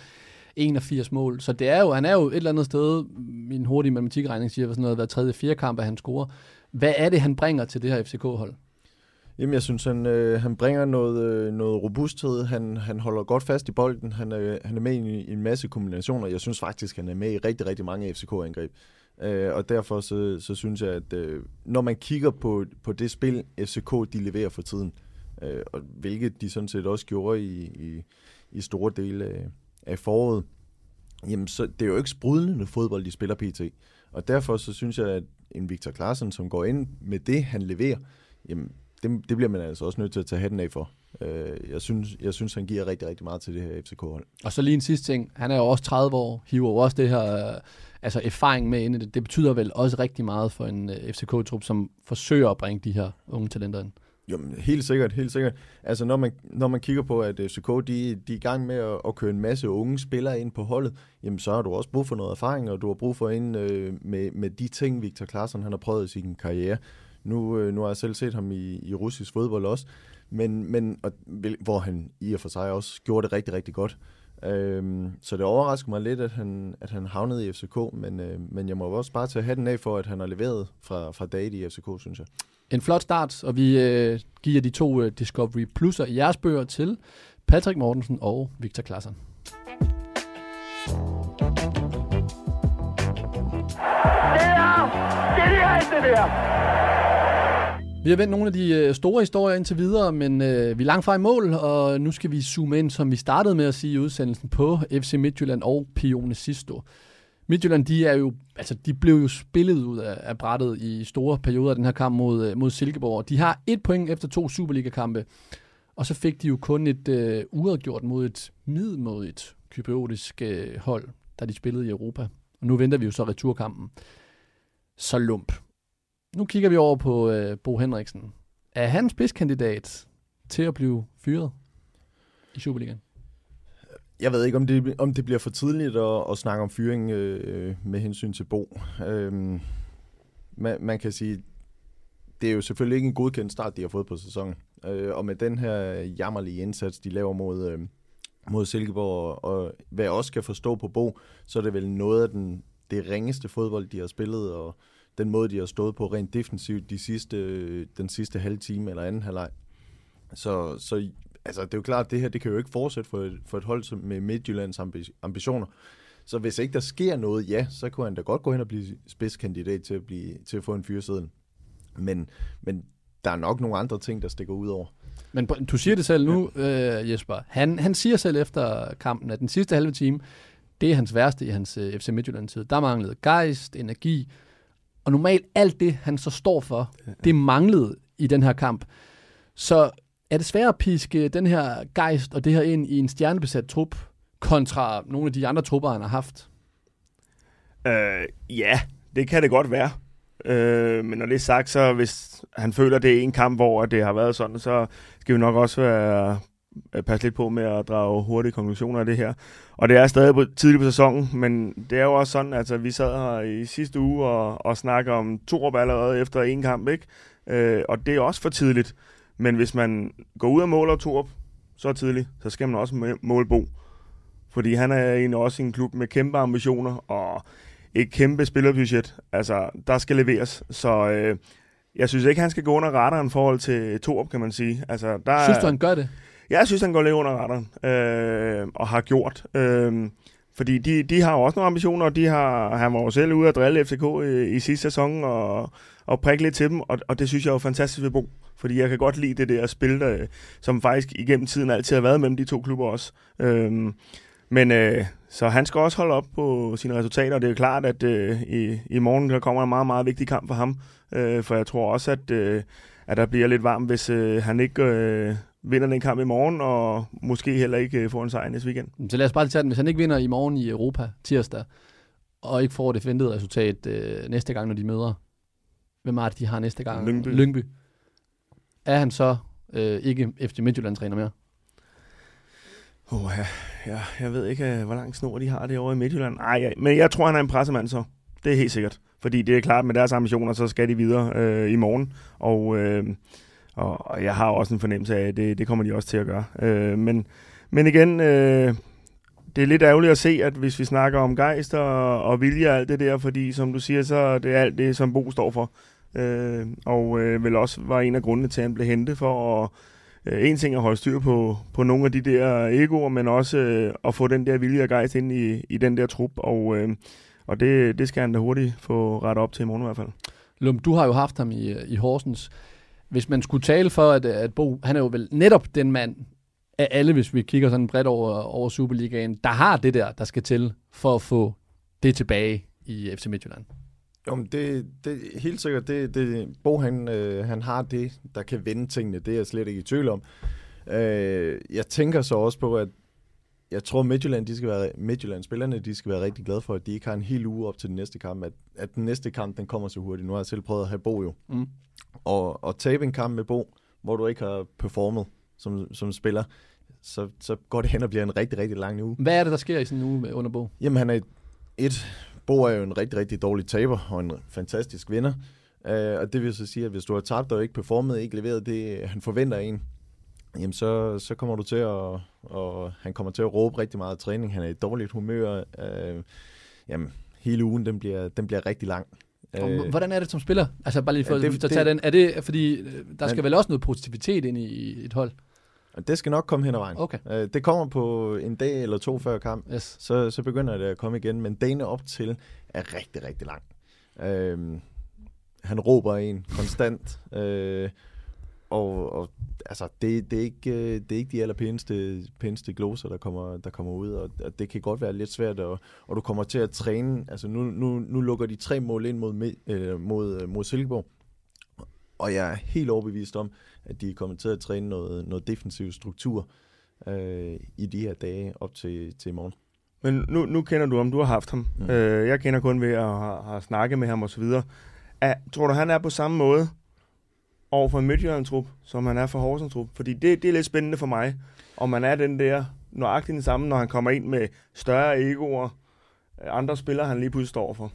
81 mål. Så det er jo, han er jo et eller andet sted, min hurtige matematikregning siger, sådan noget, hver tredje, fjerde kamp, at han scorer. Hvad er det, han bringer til det her FCK-hold? Jamen, jeg synes, han, øh, han bringer noget, øh, noget robusthed. Han, han holder godt fast i bolden. Han er, han er med i, i en masse kombinationer. Jeg synes faktisk, han er med i rigtig, rigtig mange FCK-angreb. Øh, og derfor så, så synes jeg, at øh, når man kigger på, på det spil, FCK de leverer for tiden, øh, og hvilket de sådan set også gjorde i, i, i store dele af, af foråret, jamen så det er jo ikke sprudlende fodbold, de spiller pt. Og derfor så synes jeg, at en Victor Klaassen, som går ind med det, han leverer, jamen det, det bliver man altså også nødt til at tage hatten af for. Øh, jeg, synes, jeg synes, han giver rigtig, rigtig meget til det her FCK-hold. Og så lige en sidste ting. Han er jo også 30 år, hiver jo også det her øh, altså erfaring med ind i det. Det betyder vel også rigtig meget for en øh, FCK-trup, som forsøger at bringe de her unge talenter ind. Jo, men helt sikkert, helt sikkert. Altså, når man, når man kigger på, at øh, FCK de, de er i gang med at, at køre en masse unge spillere ind på holdet, jamen så har du også brug for noget erfaring, og du har brug for en øh, med, med de ting, Victor Claesson han har prøvet i sin karriere. Nu, øh, nu har jeg selv set ham i, i russisk fodbold også, men, men og, hvor han i og for sig også gjorde det rigtig, rigtig godt. Øhm, så det overrasker mig lidt, at han, at han havnede i FCK, men, øh, men jeg må også bare tage hatten af for, at han har leveret fra, fra dag i FCK, synes jeg. En flot start, og vi øh, giver de to øh, Discovery Plus'er i jeres bøger til Patrick Mortensen og Victor Klassen. Det er genialt, det der! Vi har vendt nogle af de øh, store historier indtil videre, men øh, vi er langt fra i mål, og nu skal vi zoome ind, som vi startede med at sige i udsendelsen, på FC Midtjylland og Pione Sisto. Midtjylland, de, er jo, altså, de blev jo spillet ud af, af brættet i store perioder af den her kamp mod, øh, mod Silkeborg. De har et point efter to Superliga-kampe, og så fik de jo kun et øh, uafgjort mod et middelmodigt kypriotisk øh, hold, da de spillede i Europa. Og nu venter vi jo så returkampen. Så lump. Nu kigger vi over på øh, Bo Henriksen. Er han spidskandidat til at blive fyret i Superligaen? Jeg ved ikke, om det, om det bliver for tidligt at, at snakke om fyring øh, med hensyn til Bo. Øhm, man, man kan sige, det er jo selvfølgelig ikke en godkendt start, de har fået på sæsonen. Øh, og med den her jammerlige indsats, de laver mod, øh, mod Silkeborg, og, og hvad jeg også kan forstå på Bo, så er det vel noget af den, det ringeste fodbold, de har spillet, og den måde, de har stået på rent defensivt de sidste, øh, den sidste halve time eller anden halvleg. Så, så altså, det er jo klart, at det her det kan jo ikke fortsætte for et, for et hold som med Midtjyllands ambitioner. Så hvis ikke der sker noget, ja, så kunne han da godt gå hen og blive spidskandidat til at, blive, til at få en fyreseddel. Men, men der er nok nogle andre ting, der stikker ud over. Men du siger det selv nu, øh, Jesper. Han, han siger selv efter kampen, at den sidste halve time, det er hans værste i hans øh, FC Midtjylland-tid. Der manglede gejst, energi, og normalt alt det, han så står for, det manglede i den her kamp. Så er det svært at piske den her gejst og det her ind i en stjernebesat trup, kontra nogle af de andre trupper, han har haft? Øh, ja, det kan det godt være. Øh, men når det er sagt, så hvis han føler, det er en kamp, hvor det har været sådan, så skal vi nok også være øh, passe lidt på med at drage hurtige konklusioner af det her. Og det er stadig på, tidligt på sæsonen, men det er jo også sådan, at altså, vi sad her i sidste uge og, og snakkede om to allerede efter en kamp, ikke? Øh, og det er også for tidligt. Men hvis man går ud og måler Torup så tidligt, så skal man også måle Bo. Fordi han er egentlig også en klub med kæmpe ambitioner og et kæmpe spillerbudget. Altså, der skal leveres. Så øh, jeg synes ikke, han skal gå under radaren i forhold til Torup, kan man sige. Altså, der synes du, han gør det? Jeg synes, han går lidt under radaren øh, og har gjort. Øh, fordi de, de har jo også nogle ambitioner, og de har, han var jo selv ude at drille FCK i, øh, i sidste sæson og, og prikke lidt til dem, og, og det synes jeg er jo fantastisk ved Bo. Fordi jeg kan godt lide det der spil, der, som faktisk igennem tiden altid har været mellem de to klubber også. Øhm, men øh, så han skal også holde op på sine resultater, og det er jo klart, at øh, i, i morgen der kommer en meget, meget vigtig kamp for ham. Øh, for jeg tror også, at, øh, at der bliver lidt varmt, hvis øh, han ikke øh, vinder den kamp i morgen, og måske heller ikke øh, får en sejr næste weekend. Så lad os bare tage den. Hvis han ikke vinder i morgen i Europa tirsdag, og ikke får det forventede resultat øh, næste gang, når de møder, hvem er det, de har næste gang? Lyngby. Lyngby. Er han så øh, ikke FC Midtjylland-træner mere? Oh, ja, ja, jeg ved ikke, øh, hvor lang snor de har det over i Midtjylland. Nej, ja, men jeg tror, han er en pressemand så. Det er helt sikkert. Fordi det er klart, at med deres ambitioner, så skal de videre øh, i morgen. Og, øh, og, og jeg har også en fornemmelse af, at det, det kommer de også til at gøre. Øh, men, men igen, øh, det er lidt ærgerligt at se, at hvis vi snakker om gejst og, og vilje og alt det der, fordi som du siger, så er det alt det, som Bo står for. Øh, og øh, vel også var en af grundene til, at han blev hentet for at øh, en ting at holde styr på, på nogle af de der egoer, men også øh, at få den der vilje og gejst ind i, i den der trup, og, øh, og det, det skal han da hurtigt få rettet op til i morgen i hvert fald. Lum, du har jo haft ham i, i Horsens. Hvis man skulle tale for, at, at Bo, han er jo vel netop den mand af alle, hvis vi kigger sådan bredt over, over Superligaen, der har det der, der skal til for at få det tilbage i FC Midtjylland. Jo, men det, det helt sikkert, det, det, Bo han, øh, han har det, der kan vende tingene, det er jeg slet ikke i tvivl om. Øh, jeg tænker så også på, at jeg tror, Midtjylland, de skal være, Midtjylland, spillerne, de skal være rigtig glade for, at de ikke har en hel uge op til den næste kamp, at, at den næste kamp, den kommer så hurtigt. Nu har jeg selv prøvet at have Bo jo. Mm. Og, og tabe en kamp med Bo, hvor du ikke har performet som, som spiller, så, så går det hen og bliver en rigtig, rigtig lang uge. Hvad er det, der sker i sådan en uge med, under Bo? Jamen, han er et, et Bo er jo en rigtig, rigtig dårlig taber og en fantastisk vinder. Uh, og det vil så sige, at hvis du har tabt og ikke performet, ikke leveret det, han forventer en, jamen så, så kommer du til at, og han kommer til at råbe rigtig meget træning. Han er i dårligt humør. Uh, jamen, hele ugen, den bliver, den bliver rigtig lang. Og hvordan er det som spiller? Altså bare lige for ja, det, at tage det, den. Er det, fordi der skal men, vel også noget positivitet ind i et hold? Det skal nok komme hen ad vejen. Okay. Øh, det kommer på en dag eller to før kamp, yes. så, så begynder det at komme igen, men dagen op til er rigtig, rigtig lang. Øh, han råber en konstant, øh, og, og altså, det, det, er ikke, øh, det er ikke de allerpæneste pæneste gloser, der kommer, der kommer ud, og, og det kan godt være lidt svært, og, og du kommer til at træne, altså nu, nu, nu lukker de tre mål ind mod, øh, mod, mod Silkeborg, og jeg er helt overbevist om, at de er kommet til at træne noget, noget defensiv struktur øh, i de her dage op til, til i morgen. Men nu, nu kender du ham, du har haft ham. Mm. Øh, jeg kender kun ved at have, have snakket med ham osv. Tror du, han er på samme måde over for en Midtjylland-trup, som han er for Horsens-trup? Fordi det, det er lidt spændende for mig, om man er den der nøjagtigt den samme, når han kommer ind med større egoer, øh, andre spillere, han lige pludselig står for.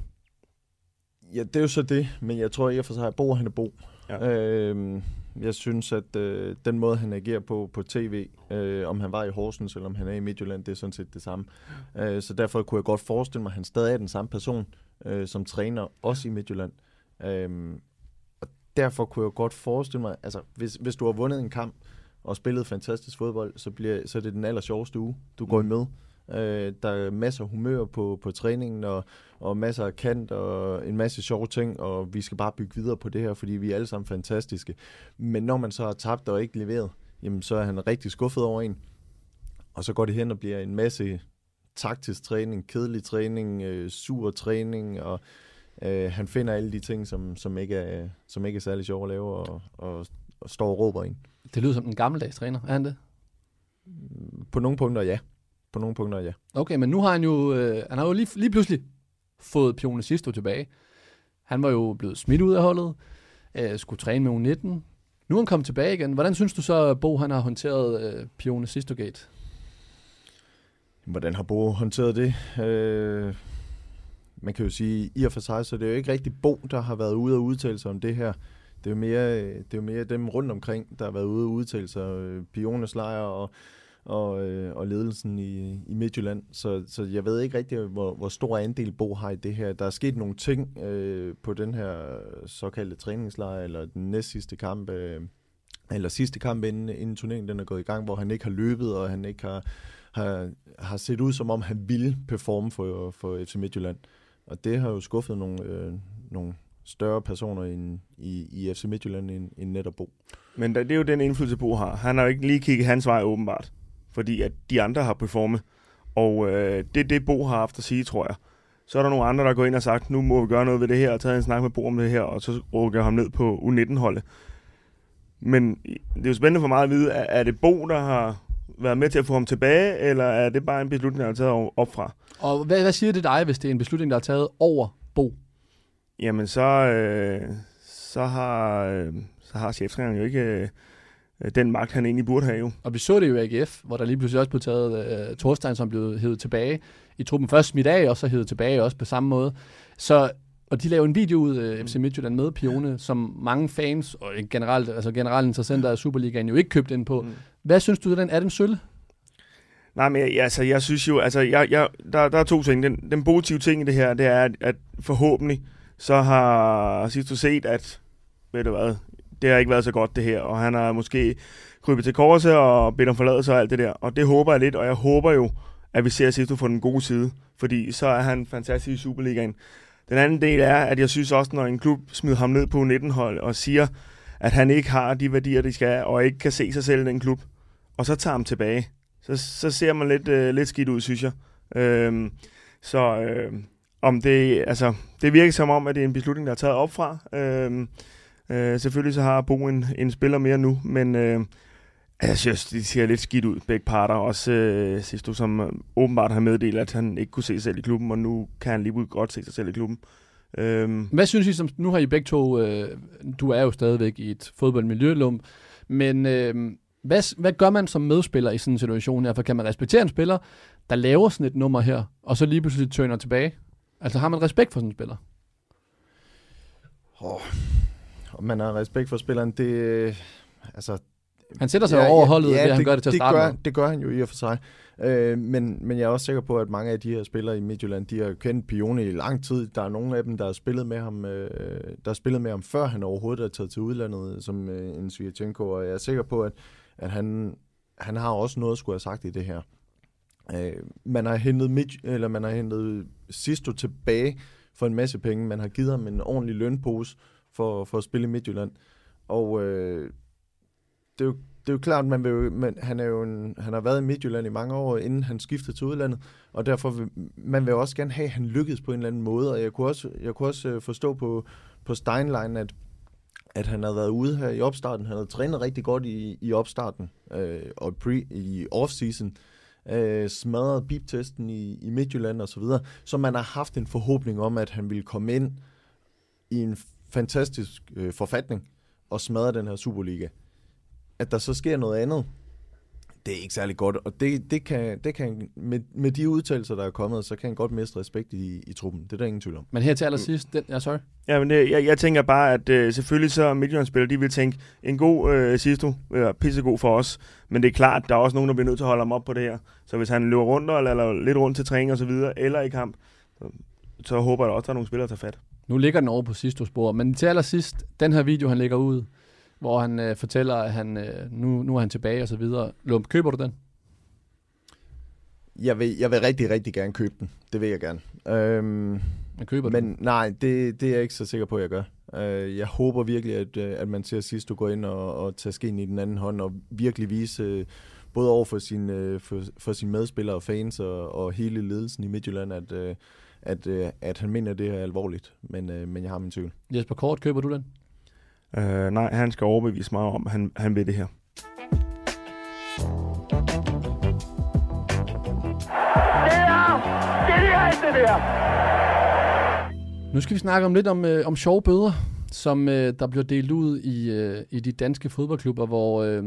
Ja, det er jo så det, men jeg tror i og for sig, at Bo han er Bo. Ja. Øhm, jeg synes, at øh, den måde, han agerer på på tv, øh, om han var i Horsens eller om han er i Midtjylland, det er sådan set det samme. Øh, så derfor kunne jeg godt forestille mig, at han stadig er den samme person, øh, som træner, også i Midtjylland. Og derfor kunne jeg godt forestille mig, altså hvis, hvis du har vundet en kamp og spillet fantastisk fodbold, så, bliver, så er det den aller sjoveste uge, du går i med. Øh, der er masser af humør på, på træningen, og, og masser af kant, og en masse sjove ting, og vi skal bare bygge videre på det her, fordi vi er alle sammen fantastiske. Men når man så har tabt og ikke leveret, jamen så er han rigtig skuffet over en. Og så går det hen og bliver en masse taktisk træning, kedelig træning, øh, sur træning, og øh, han finder alle de ting, som, som, ikke, er, som ikke er særlig sjove at lave, og, og, og står og råber ind. Det lyder som en gammeldags træner, er han det? På nogle punkter, ja. På nogle punkter, ja. Okay, men nu har han jo, øh, han har jo lige, lige pludselig fået Pione Sisto tilbage. Han var jo blevet smidt ud af holdet, øh, skulle træne med U19. Nu er han kommet tilbage igen. Hvordan synes du så, Bo, han har håndteret øh, Pione Sisto Gate? Hvordan har Bo håndteret det? Øh, man kan jo sige, i og for sig, så det er jo ikke rigtig Bo, der har været ude og udtale sig om det her. Det er jo mere, øh, det er jo mere dem rundt omkring, der har været ude og udtale sig. Øh, lejr og, og, øh, og ledelsen i, i Midtjylland. Så, så jeg ved ikke rigtig, hvor, hvor stor andel Bo har i det her. Der er sket nogle ting øh, på den her såkaldte træningslejr, eller den næst sidste kamp, øh, eller sidste kamp inden, inden turneringen den er gået i gang, hvor han ikke har løbet, og han ikke har, har, har set ud, som om han ville performe for, for FC Midtjylland. Og det har jo skuffet nogle, øh, nogle større personer i, i, i FC Midtjylland end, end netop Bo. Men det er jo den indflydelse, Bo har. Han har jo ikke lige kigget hans vej åbenbart, fordi at de andre har performet. Og øh, det er det, Bo har haft at sige, tror jeg. Så er der nogle andre, der går ind og sagt, nu må vi gøre noget ved det her, og taget en snak med Bo om det her, og så rykker ham ned på U19-holdet. Men det er jo spændende for mig at vide, er det Bo, der har været med til at få ham tilbage, eller er det bare en beslutning, der er taget op fra? Og hvad, hvad siger det dig, hvis det er en beslutning, der er taget over Bo? Jamen, så, øh, så, har, øh, så har cheftræneren jo ikke øh, den magt, han egentlig burde have jo. Og vi så det jo i AGF, hvor der lige pludselig også blev taget øh, Thorstein, som blev hævet tilbage i truppen. Først smidt af, og så hævet tilbage også på samme måde. Så, og de lavede en video ud, øh, FC Midtjylland med Pione, som mange fans, og generelt, altså generelt interessenter af Superligaen, jo ikke købte ind på. Mm. Hvad synes du, den er den sølle? Nej, men jeg, altså, jeg synes jo, altså, jeg, jeg, der, der er to ting. Den, den positive ting i det her, det er, at, at forhåbentlig, så har Sisto set, at, ved du hvad, det har ikke været så godt det her, og han har måske krybet til korset og bedt om forladelse og alt det der, og det håber jeg lidt, og jeg håber jo, at vi ser Sisto på den gode side, fordi så er han fantastisk i Superligaen. Den anden del er, at jeg synes også, når en klub smider ham ned på 19-hold og siger, at han ikke har de værdier, de skal, og ikke kan se sig selv i den klub, og så tager ham tilbage, så, så ser man lidt, øh, lidt skidt ud, synes jeg. Øhm, så øh, om det, altså, det virker som om, at det er en beslutning, der er taget op fra. Øhm, øh, selvfølgelig så har Bo en, en spiller mere nu, men øh, jeg synes, de ser lidt skidt ud, begge parter. Også øh, sidst du, som åbenbart har meddelt, at han ikke kunne se sig selv i klubben, og nu kan han lige godt se sig selv i klubben. Øhm, Hvad synes I, som, nu har I begge to, øh, du er jo stadigvæk i et fodboldmiljølum, men øh, hvad, hvad gør man som medspiller i sådan en situation her? For kan man respektere en spiller, der laver sådan et nummer her, og så lige pludselig tøner tilbage? Altså har man respekt for sådan en spiller? Oh, om man har respekt for spilleren, det... Altså, Han sætter sig ja, over holdet, ja, ja, det, han gør det til at det starte gør, med. det gør han jo i og for sig. Øh, men, men jeg er også sikker på, at mange af de her spillere i Midtjylland, de har kendt Pione i lang tid. Der er nogle af dem, der har spillet med ham, øh, der har spillet med ham før han overhovedet er taget til udlandet, som øh, en Svirchenko, og jeg er sikker på, at, at han, han har også noget at skulle have sagt i det her. Øh, man har hentet Midt, eller man har hentet Sisto tilbage for en masse penge. Man har givet ham en ordentlig lønpose for, for at spille i Midtjylland. Og øh, det, er jo, det er jo klart, man vil jo, han, er jo en, han har været i Midtjylland i mange år, inden han skiftede til udlandet, og derfor vil man vil også gerne have, at han lykkedes på en eller anden måde, og jeg kunne også, jeg kunne også øh, forstå på, på Steinlein, at, at han havde været ude her i opstarten, han havde trænet rigtig godt i, i opstarten, øh, og pre, i off-season, øh, smadret biptesten i, i Midtjylland og så videre, så man har haft en forhåbning om, at han ville komme ind i en fantastisk øh, forfatning og smadre den her Superliga. At der så sker noget andet, det er ikke særlig godt, og det, det kan, det kan med, med de udtalelser, der er kommet, så kan han godt miste respekt i, i truppen. Det er der ingen tvivl om. Men her til allersidst, den, ja, sorry. Ja, men det, jeg, jeg tænker bare, at øh, selvfølgelig så Midtjyllandsspillere, de vil tænke, en god øh, Sisto er pissegod for os, men det er klart, der er også nogen, der bliver nødt til at holde ham op på det her. Så hvis han løber rundt, eller, eller lidt rundt til træning og så videre, eller i kamp, så, så håber jeg også, at der er nogle spillere, der tager fat. Nu ligger den over på sidste spor, men til allersidst, den her video, han lægger ud, hvor han øh, fortæller, at han, øh, nu, nu er han tilbage og så videre. Lump, køber du den? Jeg vil, jeg vil rigtig, rigtig gerne købe den. Det vil jeg gerne. Øhm, Men køber men den? nej, det, det er jeg ikke så sikker på, at jeg gør. Øh, jeg håber virkelig, at, øh, at man ser sidst, du går ind og, og tager skeen i den anden hånd, og virkelig vise, øh, både over for, sin, øh, for, for sine medspillere og fans, og, og hele ledelsen i Midtjylland, at, at, øh, at han mener det her er alvorligt. Men, men jeg har min tvivl. Jesper Kort, køber du den? Øh, nej, han skal overbevise mig om, at han, han vil det her. Det er genialt, det der. Nu skal vi snakke om lidt om, øh, om sjove bøder, som øh, der bliver delt ud i, øh, i de danske fodboldklubber, hvor øh,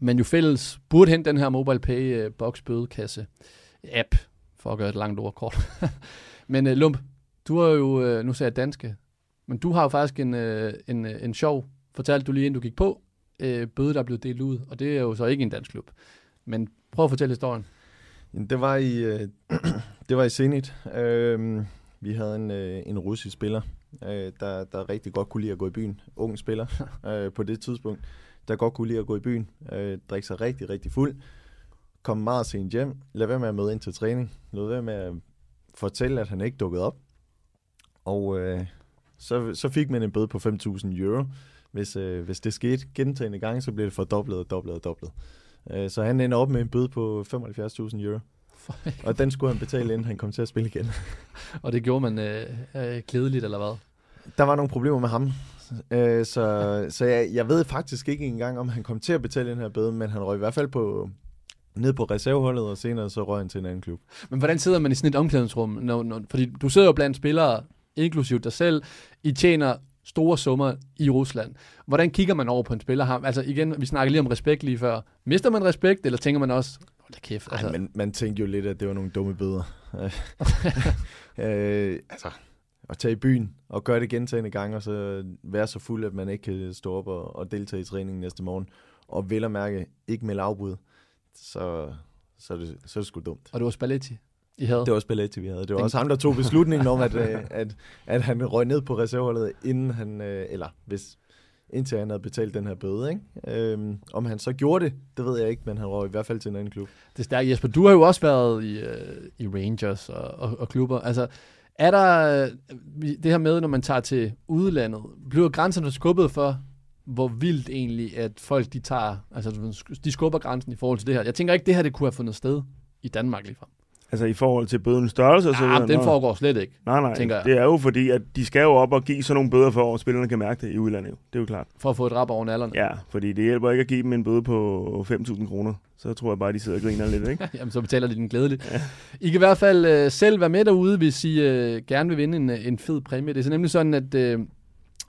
man jo fælles burde hente den her MobilePay øh, box bødekasse app, for at gøre et langt ord kort. men øh, Lump, du har jo, øh, nu sagde jeg danske, men du har jo faktisk en, øh, en, øh, en sjov, fortalte du lige inden du gik på, øh, bøde, der er blevet delt ud, og det er jo så ikke en dansk klub. Men prøv at fortælle historien. Det var i, øh, det var i Zenit. Øh, vi havde en, øh, en russisk spiller, øh, der, der rigtig godt kunne lide at gå i byen. Ung spiller øh, på det tidspunkt, der godt kunne lide at gå i byen. Øh, drikke sig rigtig, rigtig fuld. Kom meget sent hjem. Lad være med at møde ind til træning. Lad være med at fortælle, at han ikke dukkede op. Og øh, så, så fik man en bøde på 5.000 euro. Hvis, øh, hvis det skete gentagende gange, så blev det fordoblet og doblet og doblet. Øh, så han ender op med en bøde på 75.000 euro. Og den skulle han betale, inden han kom til at spille igen. Og det gjorde man øh, øh, klædeligt, eller hvad? Der var nogle problemer med ham. Øh, så så jeg, jeg ved faktisk ikke engang, om han kom til at betale den her bøde, men han røg i hvert fald på, ned på reserveholdet, og senere så røg han til en anden klub. Men hvordan sidder man i sådan et omklædningsrum? Når, når, fordi du sidder jo blandt spillere, inklusiv dig selv. I tjener store summer i Rusland. Hvordan kigger man over på en spiller? Ham? Altså igen, vi snakker lige om respekt lige før. Mister man respekt, eller tænker man også, hold da kæft, altså, Ej, men man tænkte jo lidt, at det var nogle dumme bøder. øh, altså, at tage i byen og gøre det gentagende gange, og så være så fuld, at man ikke kan stå op og, og deltage i træningen næste morgen, og vel at mærke ikke med afbud, så, så, er det, så er det sgu dumt. og det var Spalletti, I havde. Det var Spalletti, vi havde. Det var Den- også ham, der tog beslutningen om, at, øh, at, at han røg ned på reserveholdet, inden han, øh, eller hvis, indtil han havde betalt den her bøde. Ikke? Øhm, om han så gjorde det, det ved jeg ikke, men han røg i hvert fald til en anden klub. Det er stærkt. Jesper, du har jo også været i, øh, i Rangers og, og, og klubber. Altså, er der øh, det her med, når man tager til udlandet, bliver grænserne skubbet for, hvor vildt egentlig, at folk de tager, altså de skubber grænsen i forhold til det her. Jeg tænker ikke, det her det kunne have fundet sted i Danmark lige Altså i forhold til bødens størrelse og så videre. Ah, den Nå. foregår slet ikke, Nej, nej, tænker jeg. det er jo fordi, at de skal jo op og give sådan nogle bøder for, at spillerne kan mærke det i udlandet. Jo. Det er jo klart. for at få et rap over nallerne. Ja, fordi det hjælper ikke at give dem en bøde på 5.000 kroner. Så tror jeg bare, de sidder og griner lidt, ikke? Jamen, så betaler de den glædeligt. Ja. I kan i hvert fald øh, selv være med derude, hvis I øh, gerne vil vinde en, øh, en fed præmie. Det er så nemlig sådan, at øh,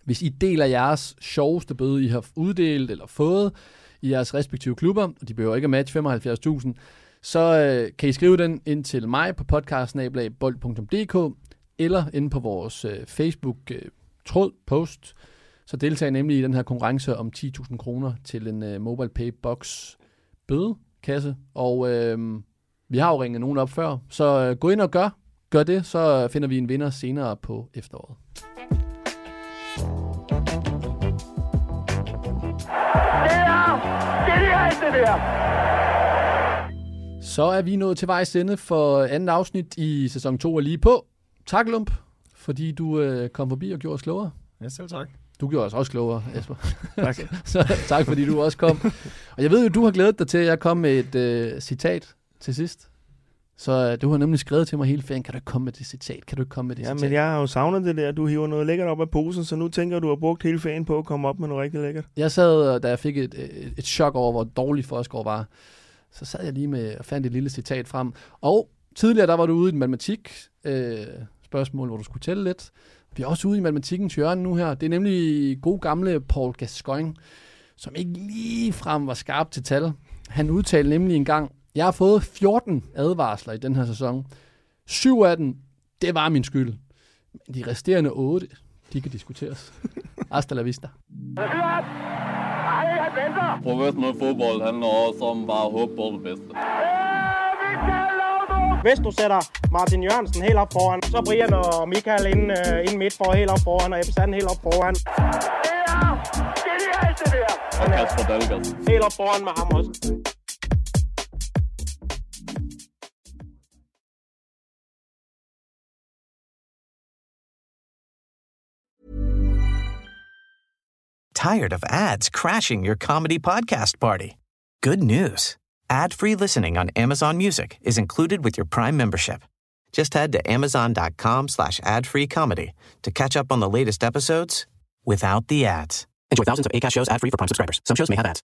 hvis I deler jeres sjoveste bøde, I har uddelt eller fået i jeres respektive klubber, og de behøver ikke at matche 75.000, så øh, kan I skrive den ind til mig på podcastsnablag.bold.dk eller inde på vores øh, Facebook-tråd, øh, post. Så deltager I nemlig i den her konkurrence om 10.000 kroner til en øh, mobile pay box bødekasse. Og øh, vi har jo ringet nogen op før, så øh, gå ind og gør, gør det, så finder vi en vinder senere på efteråret. Det er genialt, det der. Så er vi nået til vejs ende for andet afsnit i sæson 2 og lige på. Tak, Lump, fordi du øh, kom forbi og gjorde os klogere. Ja, selv tak. Du gjorde os også klogere, Jesper. Tak. så tak, fordi du også kom. Og jeg ved jo, du har glædet dig til, at jeg kom med et øh, citat til sidst. Så øh, du har nemlig skrevet til mig hele ferien, kan du ikke komme med det citat? Kan du ikke komme med det Ja, citat? men jeg har jo savnet det der. Du hiver noget lækkert op af posen, så nu tænker du, har brugt hele ferien på at komme op med noget rigtig lækkert. Jeg sad, øh, da jeg fik et, et, et chok over, hvor dårlig Forsgaard var, så sad jeg lige med og fandt et lille citat frem. Og tidligere, der var du ude i et matematik øh, spørgsmål, hvor du skulle tælle lidt. Vi er også ude i matematikens hjørne nu her. Det er nemlig god gamle Paul Gascoigne, som ikke lige frem var skarp til tal. Han udtalte nemlig en gang, jeg har fået 14 advarsler i den her sæson. Syv af dem, det var min skyld. Men de resterende otte, de kan diskuteres. Hasta la vista. Han venter! Professionel fodbold handler også om bare at håbe på det bedste. Hvis du sætter Martin Jørgensen helt op foran, så Brian og Michael ind, uh, ind midt for helt op foran, og Ebbe Sand helt op foran. Det er genialt, det der! Og Kasper Dahlgaard. Helt op foran med ham også. Tired of ads crashing your comedy podcast party? Good news. Ad-free listening on Amazon Music is included with your Prime membership. Just head to amazon.com slash ad-free comedy to catch up on the latest episodes without the ads. Enjoy thousands of ACAST shows ad-free for Prime subscribers. Some shows may have ads.